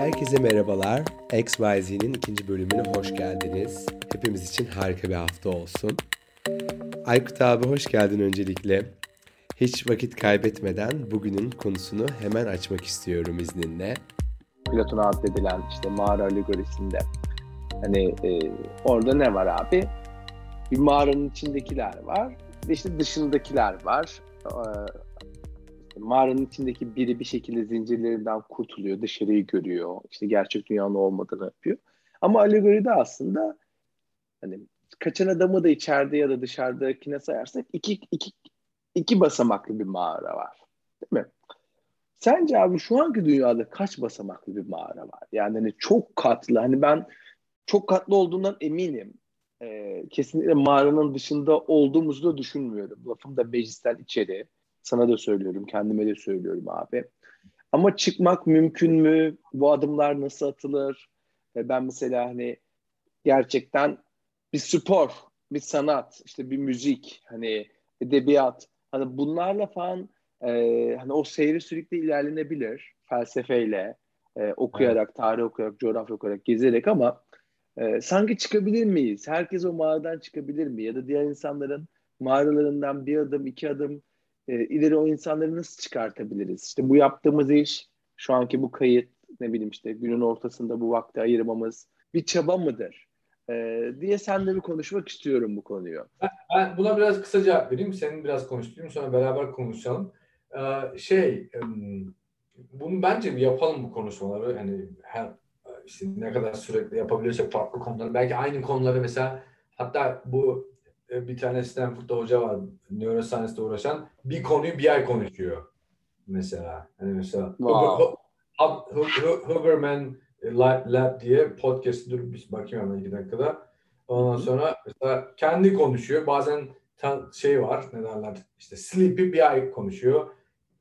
Herkese merhabalar. XYZ'nin ikinci bölümüne hoş geldiniz. Hepimiz için harika bir hafta olsun. Aykut abi hoş geldin öncelikle. Hiç vakit kaybetmeden bugünün konusunu hemen açmak istiyorum izninle. Platon'a addedilen işte mağara alegorisinde. Hani e, orada ne var abi? Bir mağaranın içindekiler var ve işte dışındakiler var. E, mağaranın içindeki biri bir şekilde zincirlerinden kurtuluyor, dışarıyı görüyor, işte gerçek dünyanın olmadığını yapıyor. Ama alegoride aslında hani kaçan adamı da içeride ya da dışarıdakine sayarsak iki, iki, iki basamaklı bir mağara var. Değil mi? Sence abi şu anki dünyada kaç basamaklı bir mağara var? Yani hani çok katlı. Hani ben çok katlı olduğundan eminim. Ee, kesinlikle mağaranın dışında olduğumuzu da düşünmüyorum. Lafım da meclisten içeri. Sana da söylüyorum, kendime de söylüyorum abi. Ama çıkmak mümkün mü? Bu adımlar nasıl atılır? Ve ben mesela hani gerçekten bir spor, bir sanat, işte bir müzik, hani edebiyat, hani bunlarla falan e, hani o seyri sürekli ilerlenebilir felsefeyle, e, okuyarak, tarih okuyarak, coğrafya okuyarak, gezerek ama e, sanki çıkabilir miyiz? Herkes o mağaradan çıkabilir mi? Ya da diğer insanların mağaralarından bir adım, iki adım e, ileri o insanları nasıl çıkartabiliriz? İşte bu yaptığımız iş, şu anki bu kayıt, ne bileyim işte günün ortasında bu vakti ayırmamız bir çaba mıdır? E, diye senle bir konuşmak istiyorum bu konuyu. Ben, buna biraz kısa cevap vereyim. Senin biraz konuşturayım sonra beraber konuşalım. Ee, şey, bunu bence bir yapalım bu konuşmaları. Hani her işte ne kadar sürekli yapabiliyorsak farklı konuları. Belki aynı konuları mesela hatta bu bir tane Stanford'da hoca var neuroscience'de uğraşan bir konuyu bir ay konuşuyor mesela. Hani mesela wow. Huberman Lab diye podcast dur bir bakayım hemen iki dakikada. Ondan sonra mesela kendi konuşuyor. Bazen şey var ne derler işte Sleepy bir ay konuşuyor.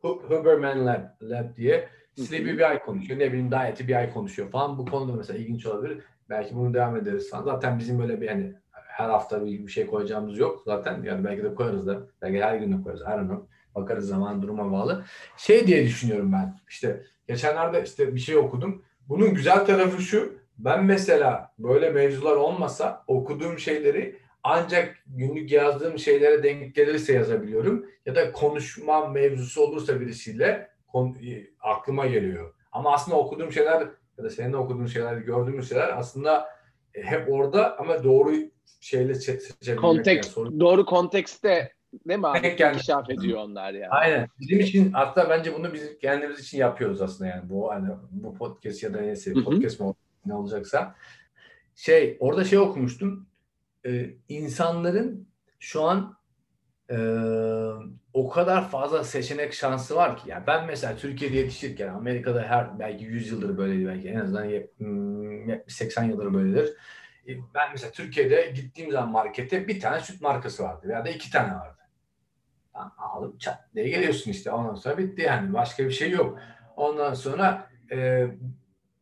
Huberman Lab, Lab diye Sleepy bir ay konuşuyor. Ne bileyim Diet'i bir ay konuşuyor falan. Bu konuda mesela ilginç olabilir. Belki bunu devam ederiz falan. Zaten bizim böyle bir hani her hafta bir, bir şey koyacağımız yok zaten. Yani belki de koyarız da. Belki her gün de koyarız. Don't know. Bakarız zaman duruma bağlı. Şey diye düşünüyorum ben. İşte geçenlerde işte bir şey okudum. Bunun güzel tarafı şu. Ben mesela böyle mevzular olmasa okuduğum şeyleri ancak günlük yazdığım şeylere denk gelirse yazabiliyorum. Ya da konuşma mevzusu olursa birisiyle konu, aklıma geliyor. Ama aslında okuduğum şeyler ya da senin okuduğun şeyler, gördüğümüz şeyler aslında hep orada ama doğru şeyle seçebilmek. Kontekst, yani doğru kontekste değil mi abi? İnkişaf ediyor onlar yani. Aynen. Bizim için hatta bence bunu biz kendimiz için yapıyoruz aslında yani. Bu hani bu podcast ya da neyse podcast mı ne olacaksa. Şey orada şey okumuştum. Ee, insanların şu an e, o kadar fazla seçenek şansı var ki. Yani ben mesela Türkiye'de yetişirken Amerika'da her belki 100 yıldır böyleydi belki en azından 70-80 yıldır böyledir e, ben mesela Türkiye'de gittiğim zaman markete bir tane süt markası vardı veya da iki tane vardı. Yani alıp çat diye geliyorsun işte ondan sonra bitti yani başka bir şey yok. Ondan sonra e,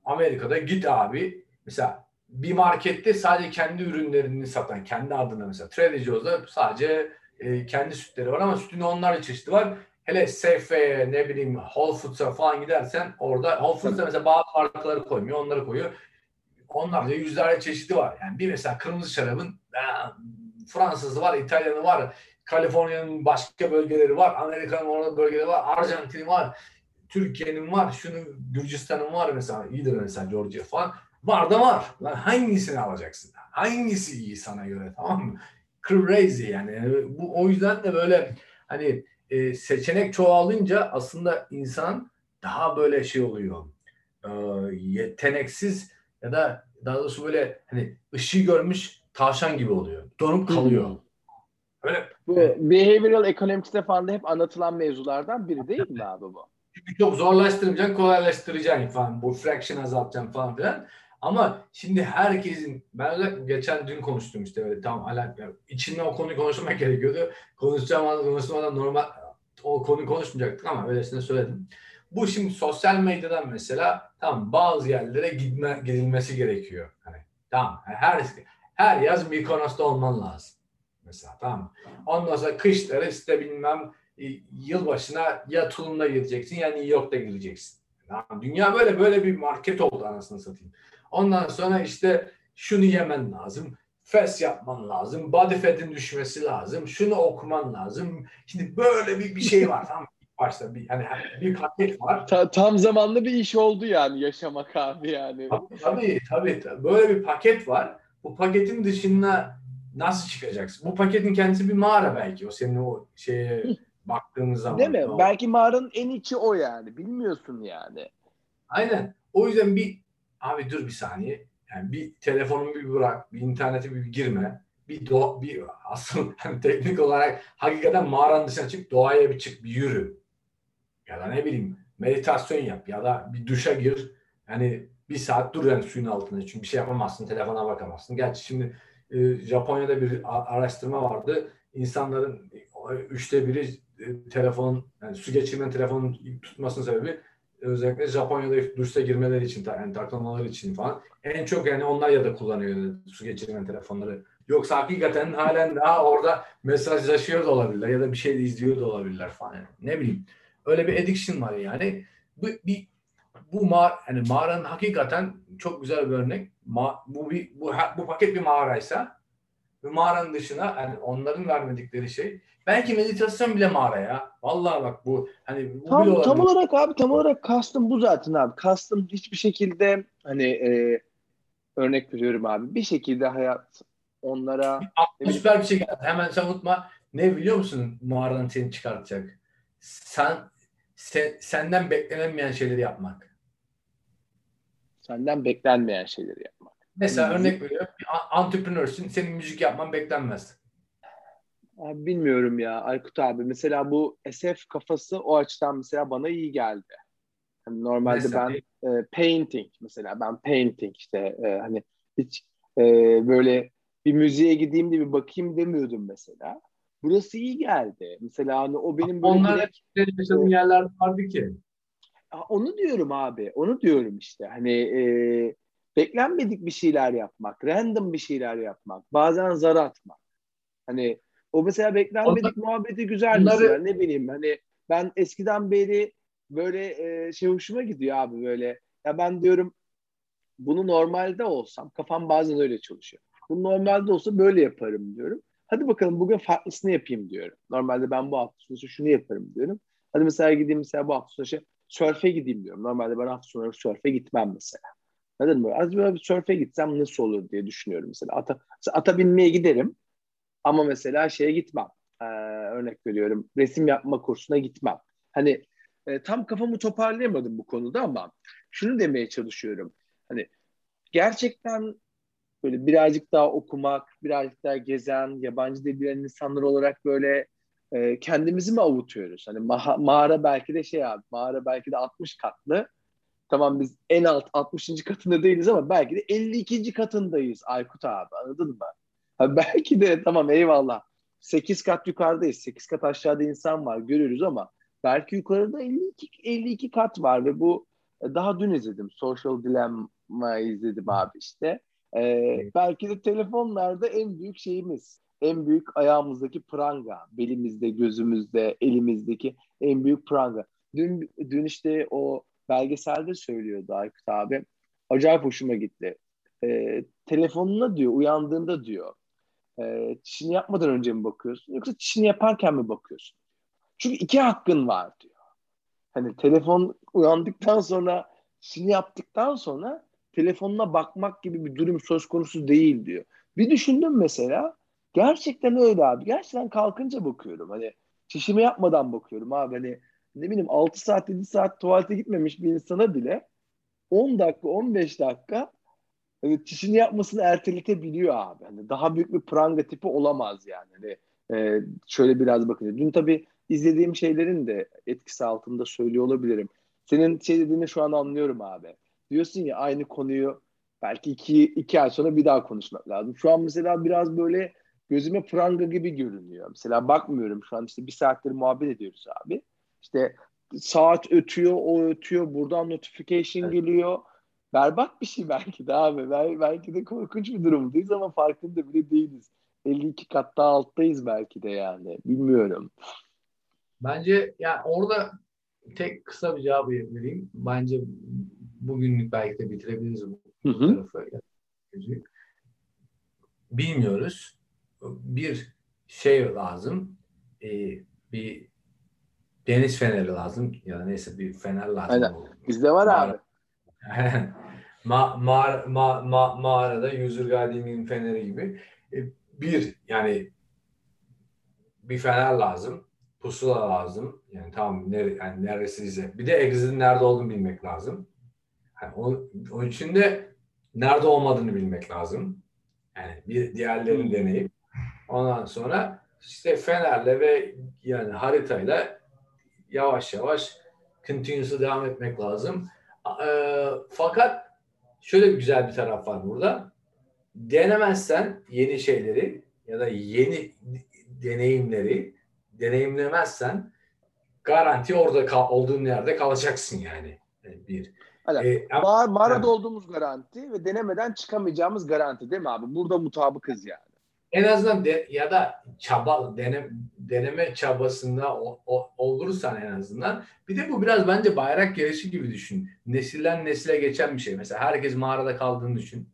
Amerika'da git abi mesela bir markette sadece kendi ürünlerini satan kendi adına mesela Trader Joe'da sadece e, kendi sütleri var ama sütün onlarca çeşidi var. Hele Safe'e ne bileyim Whole Foods'a falan gidersen orada Whole Foods'da mesela bazı markaları koymuyor onları koyuyor onlarca yüzlerce çeşidi var. Yani bir mesela kırmızı şarabın e, Fransızı var, İtalyanı var, Kaliforniya'nın başka bölgeleri var, Amerika'nın orada bölgeleri var, Arjantin var, Türkiye'nin var, şunu Gürcistan'ın var mesela, iyidir mesela Georgia falan. Var da var. Lan hangisini alacaksın? Hangisi iyi sana göre tamam mı? Crazy yani. Bu o yüzden de böyle hani e, seçenek çoğalınca aslında insan daha böyle şey oluyor. E, yeteneksiz ya da daha doğrusu böyle hani ışığı görmüş tavşan gibi oluyor. Donup kalıyor. Öyle. Bu behavioral economics'te falan da hep anlatılan mevzulardan biri değil mi abi bu? Çünkü çok zorlaştırmayacaksın, kolaylaştıracaksın falan. Bu fraction azaltacaksın falan filan. Ama şimdi herkesin, ben de geçen dün konuştum işte böyle tam alakalı. İçinde o konuyu konuşmak gerekiyordu. Konuşacağım konuşmadan normal o konuyu konuşmayacaktık ama öylesine söyledim. Bu şimdi sosyal medyadan mesela tam bazı yerlere gitme, gidilmesi gerekiyor. Hani tamam her her yaz Mykonos'ta olman lazım. Mesela tamam Ondan sonra kışları işte bilmem e, yılbaşına ya Tulum'da gideceksin ya New York'ta gideceksin. Yani dünya böyle böyle bir market oldu anasını satayım. Ondan sonra işte şunu yemen lazım. Fes yapman lazım. Body fat'in düşmesi lazım. Şunu okuman lazım. Şimdi böyle bir, bir şey var. tamam başta bir hani bir paket var. Ta, tam zamanlı bir iş oldu yani yaşamak abi yani. Tabii, tabii tabii tabii. Böyle bir paket var. Bu paketin dışında nasıl çıkacaksın? Bu paketin kendisi bir mağara belki. O senin o şeye baktığımız zaman. Değil mi? O. Belki mağaranın en içi o yani. Bilmiyorsun yani. Aynen. O yüzden bir abi dur bir saniye. Yani bir telefonunu bir bırak, bir internete bir girme. Bir doğa, bir asıl yani teknik olarak hakikaten mağaranın dışına çık, doğaya bir çık, bir yürü. Ya da ne bileyim meditasyon yap ya da bir duşa gir. Yani bir saat dur yani suyun altında çünkü bir şey yapamazsın, telefona bakamazsın. Gerçi şimdi e, Japonya'da bir araştırma vardı. İnsanların üçte biri e, telefon, yani su geçirmeyen telefonun tutmasının sebebi özellikle Japonya'da duşta girmeleri için, yani takılmaları için falan. En çok yani onlar ya da kullanıyor su geçirmeyen telefonları. Yoksa hakikaten halen daha orada mesajlaşıyor da olabilirler ya da bir şey izliyor da olabilirler falan. Yani. Ne bileyim. Öyle bir addiction var yani. Bu bir bu mağara, yani mağaranın hakikaten çok güzel bir örnek. Ma, bu bir bu, bu paket bir mağaraysa ve mağaranın dışına yani onların vermedikleri şey belki meditasyon bile mağara ya. Vallahi bak bu hani bu tam, tam olarak abi tam olarak kastım bu zaten abi. Kastım hiçbir şekilde hani e, örnek veriyorum abi. Bir şekilde hayat onlara süper bir şey geldi. Hemen sen unutma. Ne biliyor musun mağaranın seni çıkartacak? Sen, sen senden beklenmeyen şeyleri yapmak. Senden beklenmeyen şeyleri yapmak. Mesela yani örnek veriyorum. Entreprenörsün. Senin müzik yapman beklenmez. Abi bilmiyorum ya Aykut abi. Mesela bu SF kafası o açıdan mesela bana iyi geldi. Yani normalde mesela, ben e, painting mesela ben painting işte e, hani hiç e, böyle bir müziğe gideyim de bir bakayım demiyordum mesela. Burası iyi geldi. Mesela hani o benim böyle Onlar direkt, yaşadığın e, yerler vardı ki. Onu diyorum abi. Onu diyorum işte. Hani e, beklenmedik bir şeyler yapmak, random bir şeyler yapmak, bazen zar atmak. Hani o mesela beklenmedik Onlar, muhabbeti güzel onları... mesela ne bileyim hani ben eskiden beri böyle e, şey hoşuma gidiyor abi böyle. Ya ben diyorum bunu normalde olsam kafam bazen öyle çalışıyor. Bu normalde olsa böyle yaparım diyorum. Hadi bakalım bugün farklısını yapayım diyorum. Normalde ben bu hafta sonu şunu yaparım diyorum. Hadi mesela gideyim mesela bu hafta sonu şey, sörfe gideyim diyorum. Normalde ben hafta sonu sörfe gitmem mesela. Anladın mı? Az bir sörfe gitsem nasıl olur diye düşünüyorum mesela. Ata, ata binmeye giderim. Ama mesela şeye gitmem. Ee, örnek veriyorum. Resim yapma kursuna gitmem. Hani e, tam kafamı toparlayamadım bu konuda ama şunu demeye çalışıyorum. Hani gerçekten böyle birazcık daha okumak, birazcık daha gezen, yabancı dil insanlar olarak böyle e, kendimizi mi avutuyoruz? Hani ma- mağara belki de şey abi, mağara belki de 60 katlı. Tamam biz en alt 60. katında değiliz ama belki de 52. katındayız Aykut abi anladın mı? Ha, belki de tamam eyvallah 8 kat yukarıdayız, 8 kat aşağıda insan var görüyoruz ama belki yukarıda 52, 52 kat var ve bu e, daha dün izledim. Social Dilemma izledim abi işte. Ee, belki de telefonlarda en büyük şeyimiz, en büyük ayağımızdaki pranga, belimizde, gözümüzde, elimizdeki en büyük pranga. Dün, dün işte o belgeselde söylüyordu Aykut abi. Acayip hoşuma gitti. Ee, telefonuna diyor, uyandığında diyor, e, çişini yapmadan önce mi bakıyorsun yoksa çişini yaparken mi bakıyorsun? Çünkü iki hakkın var diyor. Hani telefon uyandıktan sonra çişini yaptıktan sonra telefonuna bakmak gibi bir durum söz konusu değil diyor. Bir düşündüm mesela gerçekten öyle abi. Gerçekten kalkınca bakıyorum. Hani çişimi yapmadan bakıyorum abi. Hani ne bileyim 6 saat 7 saat tuvalete gitmemiş bir insana bile 10 dakika 15 dakika hani çişini yapmasını erteletebiliyor abi. Hani daha büyük bir pranga tipi olamaz yani. Hani, e, şöyle biraz bakınca. Dün tabii izlediğim şeylerin de etkisi altında söylüyor olabilirim. Senin şey dediğini şu an anlıyorum abi diyorsun ya aynı konuyu belki iki, iki ay sonra bir daha konuşmak lazım. Şu an mesela biraz böyle gözüme pranga gibi görünüyor. Mesela bakmıyorum şu an işte bir saattir muhabbet ediyoruz abi. İşte saat ötüyor, o ötüyor, buradan notification evet. geliyor. Berbat bir şey belki de abi. Belki de korkunç bir durumdayız ama farkında bile değiliz. 52 kat daha alttayız belki de yani. Bilmiyorum. Bence yani orada tek kısa bir cevap vereyim. Bence bugünlük belki de bitirebiliriz bu hı hı. tarafı. Bilmiyoruz. Bir şey lazım. E, bir deniz feneri lazım. Ya neyse bir fener lazım. Aynen. Bizde var abi. ma, ma, ma, ma, mağarada User Guardian'in feneri gibi. E, bir yani bir fener lazım. Pusula lazım. Yani tamam nere, yani neresiyse. Bir de exit'in nerede olduğunu bilmek lazım. Yani o, onun için de nerede olmadığını bilmek lazım. Yani bir diğerlerini deneyip ondan sonra işte fenerle ve yani haritayla yavaş yavaş continuous'u devam etmek lazım. E, fakat şöyle bir güzel bir taraf var burada. Denemezsen yeni şeyleri ya da yeni deneyimleri deneyimlemezsen garanti orada kal, olduğun yerde kalacaksın yani. yani bir. Ee, Mağar, mağarada olduğumuz garanti ve denemeden çıkamayacağımız garanti değil mi abi? Burada mutabıkız yani. En azından de, ya da çaba dene, deneme çabasında o, o, olursan en azından. Bir de bu biraz bence bayrak yarışı gibi düşün. Nesilden nesile geçen bir şey. Mesela herkes mağarada kaldığını düşün.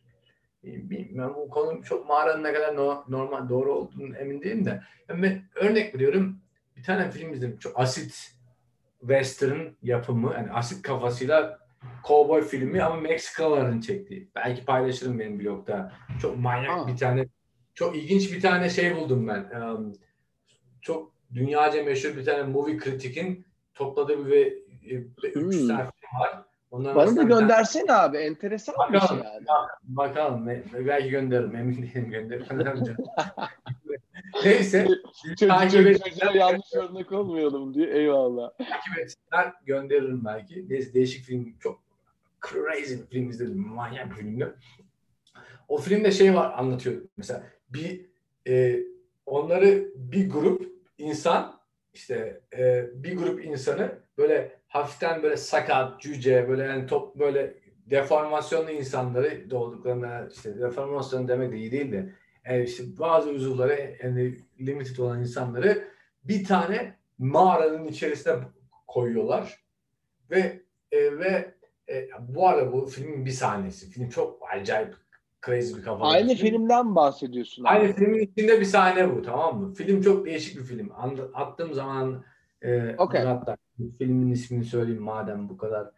Bilmiyorum bu konu çok mağaranın ne kadar no, normal doğru olduğunu emin değilim de. Yani ben örnek veriyorum bir tane film izledim. Çok asit western yapımı. Yani asit kafasıyla cowboy filmi ama Meksikalıların çektiği. Belki paylaşırım benim blogda. Çok manyak Aa. bir tane çok ilginç bir tane şey buldum ben. Um, çok dünyaca meşhur bir tane movie kritikin topladığı bir e, üç hmm. tane var. Onların Bana da göndersene bir... abi. Enteresan bakalım, bir şey yani. Bakalım. Belki gönderirim. Emin değilim gönderirim. Neyse. takip etsinler. Yanlış örnek olmayalım diye. Eyvallah. Takip etsinler. Gönderirim belki. Neyse değişik film. Çok crazy bir film izledim. Manyak bir filmdi. O filmde şey var anlatıyor. Mesela bir e, onları bir grup insan işte e, bir grup insanı böyle hafiften böyle sakat, cüce, böyle yani top böyle deformasyonlu insanları doğduklarında işte deformasyon demek de iyi değil de yani işte bazı uzuvları yani limited olan insanları bir tane mağaranın içerisine koyuyorlar ve e, ve e, bu arada bu filmin bir sahnesi. Film çok acayip crazy bir kafa. Aynı film. filmden bahsediyorsun. Aynı abi. filmin içinde bir sahne bu tamam mı? Film çok değişik bir film. Attığım zaman e, okay. hatta filmin ismini söyleyeyim madem bu kadar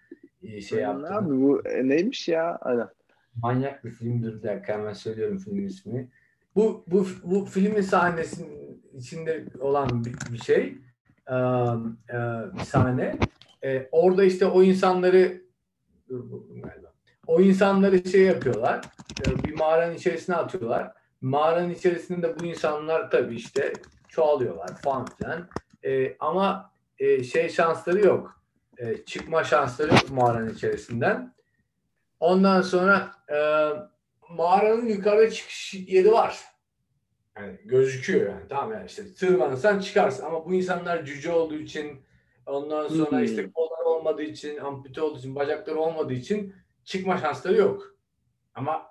e, şey yaptım. Abi bu e, neymiş ya? Aynen. Manyak bir filmdir derken hemen söylüyorum filmin ismini. Bu bu bu filmin sahnesinin içinde olan bir, bir şey. E, e, bir sahne. E, orada işte o insanları. O insanları şey yapıyorlar. E, bir mağaranın içerisine atıyorlar. Mağaranın içerisinde bu insanlar tabii işte çoğalıyorlar falan filan. E, ama e, şey şansları yok. E, çıkma şansları yok mağaranın içerisinden. Ondan sonra e, mağaranın yukarıda çıkış yeri var. Yani gözüküyor yani. Tamam yani işte tırmanırsan çıkarsın ama bu insanlar cüce olduğu için ondan sonra hmm. işte kollar olmadığı için, ampute olduğu için, bacakları olmadığı için çıkma şansları yok. Ama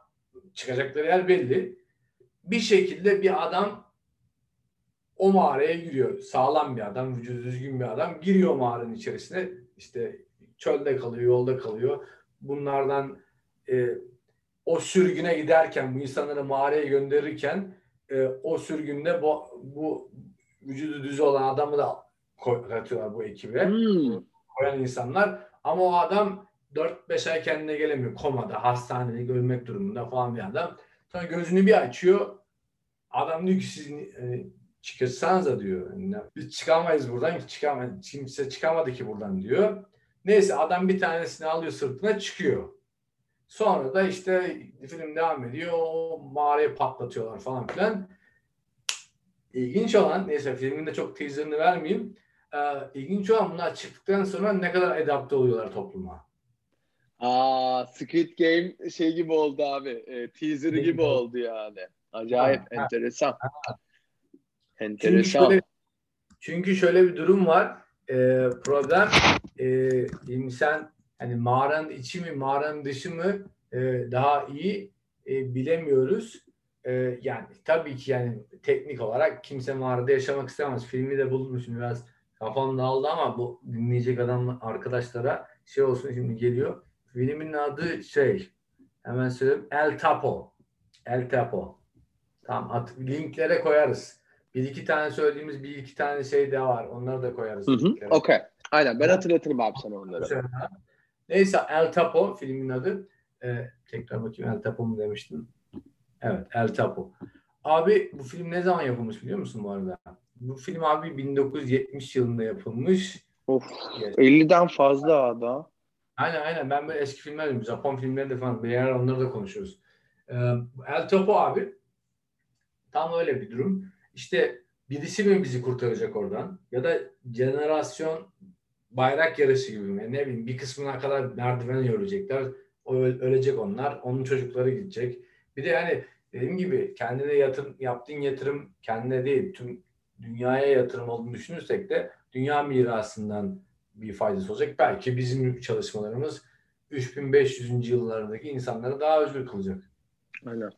çıkacakları yer belli. Bir şekilde bir adam o mağaraya giriyor. Sağlam bir adam, vücudu düzgün bir adam giriyor mağaranın içerisine. İşte çölde kalıyor, yolda kalıyor. Bunlardan e, o sürgüne giderken, bu insanları mağaraya gönderirken e, o sürgünde bu, bu vücudu düz olan adamı da katıyorlar bu ekibe. Hmm. Koyan insanlar. Ama o adam 4-5 ay kendine gelemiyor. Komada, hastanede görmek durumunda falan bir adam. Sonra gözünü bir açıyor. Adam diyor ki siz e, çıkırsanız da diyor. Biz çıkamayız buradan ki. Kimse çıkamadı ki buradan diyor. Neyse adam bir tanesini alıyor sırtına çıkıyor. Sonra da işte film devam ediyor. O mağarayı patlatıyorlar falan filan. İlginç olan, neyse filmin de çok teaserını vermeyeyim. Ee, ilginç olan bunlar çıktıktan sonra ne kadar adapte oluyorlar topluma. Aa, Squid Game şey gibi oldu abi. E, teaserı gibi oldu yani. Acayip ha, enteresan. Ha. Enteresan. Çünkü şöyle, çünkü şöyle bir durum var. E, problem e, insan hani mağaranın içi mi mağaranın dışı mı e, daha iyi e, bilemiyoruz. E, yani tabii ki yani teknik olarak kimse mağarada yaşamak istemez. Filmi de bulmuşum biraz kafam dağıldı ama bu dinleyecek adam arkadaşlara şey olsun şimdi geliyor. Filmin adı şey hemen söyleyeyim El Tapo. El Tapo. Tamam at, linklere koyarız. Bir iki tane söylediğimiz bir iki tane şey de var. Onları da koyarız. Hı hı. Okey. Aynen ben hatırlatırım abi sana onları. Neyse El Tapo filmin adı. Ee, tekrar bakayım El Tapo mu demiştim. Evet El Tapo. Abi bu film ne zaman yapılmış biliyor musun bu arada? Bu film abi 1970 yılında yapılmış. Of. 50'den fazla ada. Aynen aynen. Ben böyle eski filmler diyorum. Japon filmleri de falan. Bir yer onları da konuşuyoruz. Ee, El Topo abi tam öyle bir durum. İşte birisi mi bizi kurtaracak oradan? Ya da jenerasyon bayrak yarışı gibi mi? Ne bileyim bir kısmına kadar merdiven yürüyecekler. Ölecek onlar. Onun çocukları gidecek. Bir de yani dediğim gibi kendine yatırım, yaptığın yatırım kendine değil tüm dünyaya yatırım olduğunu düşünürsek de dünya mirasından bir faydası olacak. Belki bizim çalışmalarımız 3500. yıllardaki insanları daha özgür kılacak. Aynen.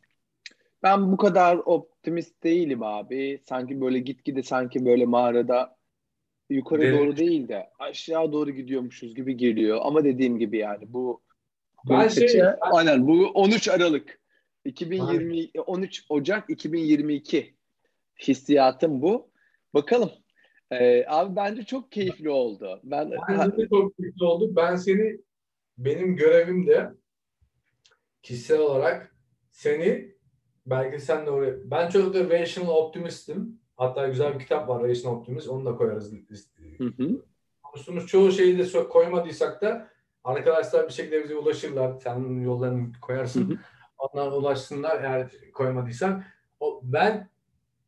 Ben bu kadar optimist değilim abi. Sanki böyle gitgide sanki böyle mağarada yukarı evet. doğru değil de aşağı doğru gidiyormuşuz gibi geliyor. Ama dediğim gibi yani bu ben şey, ben... aynen bu 13 Aralık 2020 aynen. 13 Ocak 2022 hissiyatım bu. Bakalım. Ee, abi bence çok keyifli oldu. Ben bence de çok keyifli oldu. Ben seni benim görevim de kişisel olarak seni belki sen de oraya ben çok da Rational Optimist'im. Hatta güzel bir kitap var Rational Optimist. Onu da koyarız. Hı hı. Konuştuğumuz çoğu şeyi de koymadıysak da arkadaşlar bir şekilde bize ulaşırlar. Sen yollarını koyarsın. Hı hı. Onlar ulaşsınlar eğer koymadıysan. O, ben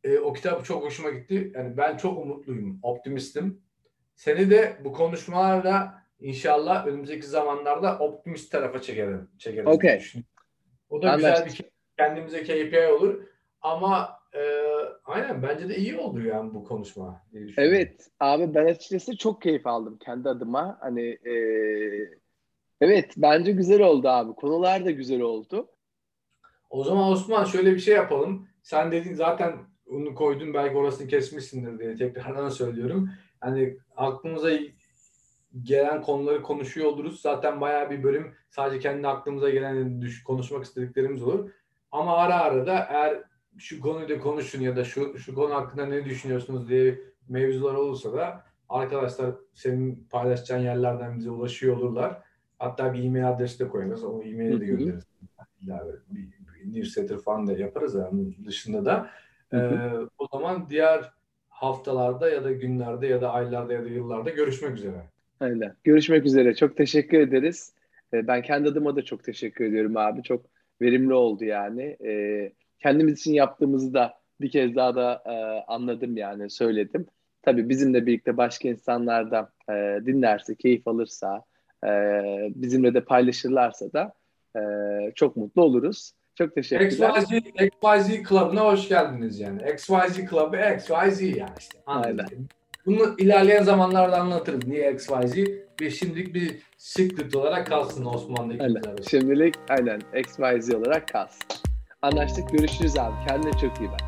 e, o kitap çok hoşuma gitti. Yani ben çok umutluyum, optimistim. Seni de bu konuşmalarla inşallah önümüzdeki zamanlarda optimist tarafa çekerim. çekerim okay. O da Anlaştık. güzel bir kendimize KPI olur. Ama e, aynen bence de iyi oldu yani bu konuşma. Evet abi ben açıkçası çok keyif aldım kendi adıma. Hani e, evet bence güzel oldu abi. Konular da güzel oldu. O zaman Osman şöyle bir şey yapalım. Sen dedin zaten onu koydun belki orasını kesmişsindir diye tekrardan söylüyorum. Hani aklımıza gelen konuları konuşuyor oluruz. Zaten bayağı bir bölüm sadece kendi aklımıza gelen düş, konuşmak istediklerimiz olur. Ama ara ara da eğer şu konuyu da konuşun ya da şu şu konu hakkında ne düşünüyorsunuz diye mevzular olursa da arkadaşlar senin paylaşacağın yerlerden bize ulaşıyor olurlar. Hatta bir e-mail adresi de koyarız. O e-maili de göndeririz. Bir, bir newsletter falan da yaparız. Yani dışında da. Ee, o zaman diğer haftalarda ya da günlerde ya da aylarda ya da yıllarda görüşmek üzere. Öyle. Görüşmek üzere. Çok teşekkür ederiz. Ben kendi adıma da çok teşekkür ediyorum abi. Çok verimli oldu yani. Kendimiz için yaptığımızı da bir kez daha da e, anladım yani söyledim. Tabii bizimle birlikte başka insanlar da e, dinlerse, keyif alırsa, e, bizimle de paylaşırlarsa da e, çok mutlu oluruz. Çok teşekkürler. XYZ, XYZ Club'ına hoş geldiniz yani. XYZ Club'ı XYZ yani işte. Aynen. Bunu ilerleyen zamanlarda anlatırız. Niye XYZ? Bir şimdilik bir secret olarak kalsın Osmanlı aynen. Şimdilik aynen XYZ olarak kalsın. Anlaştık. Görüşürüz abi. Kendine çok iyi bak.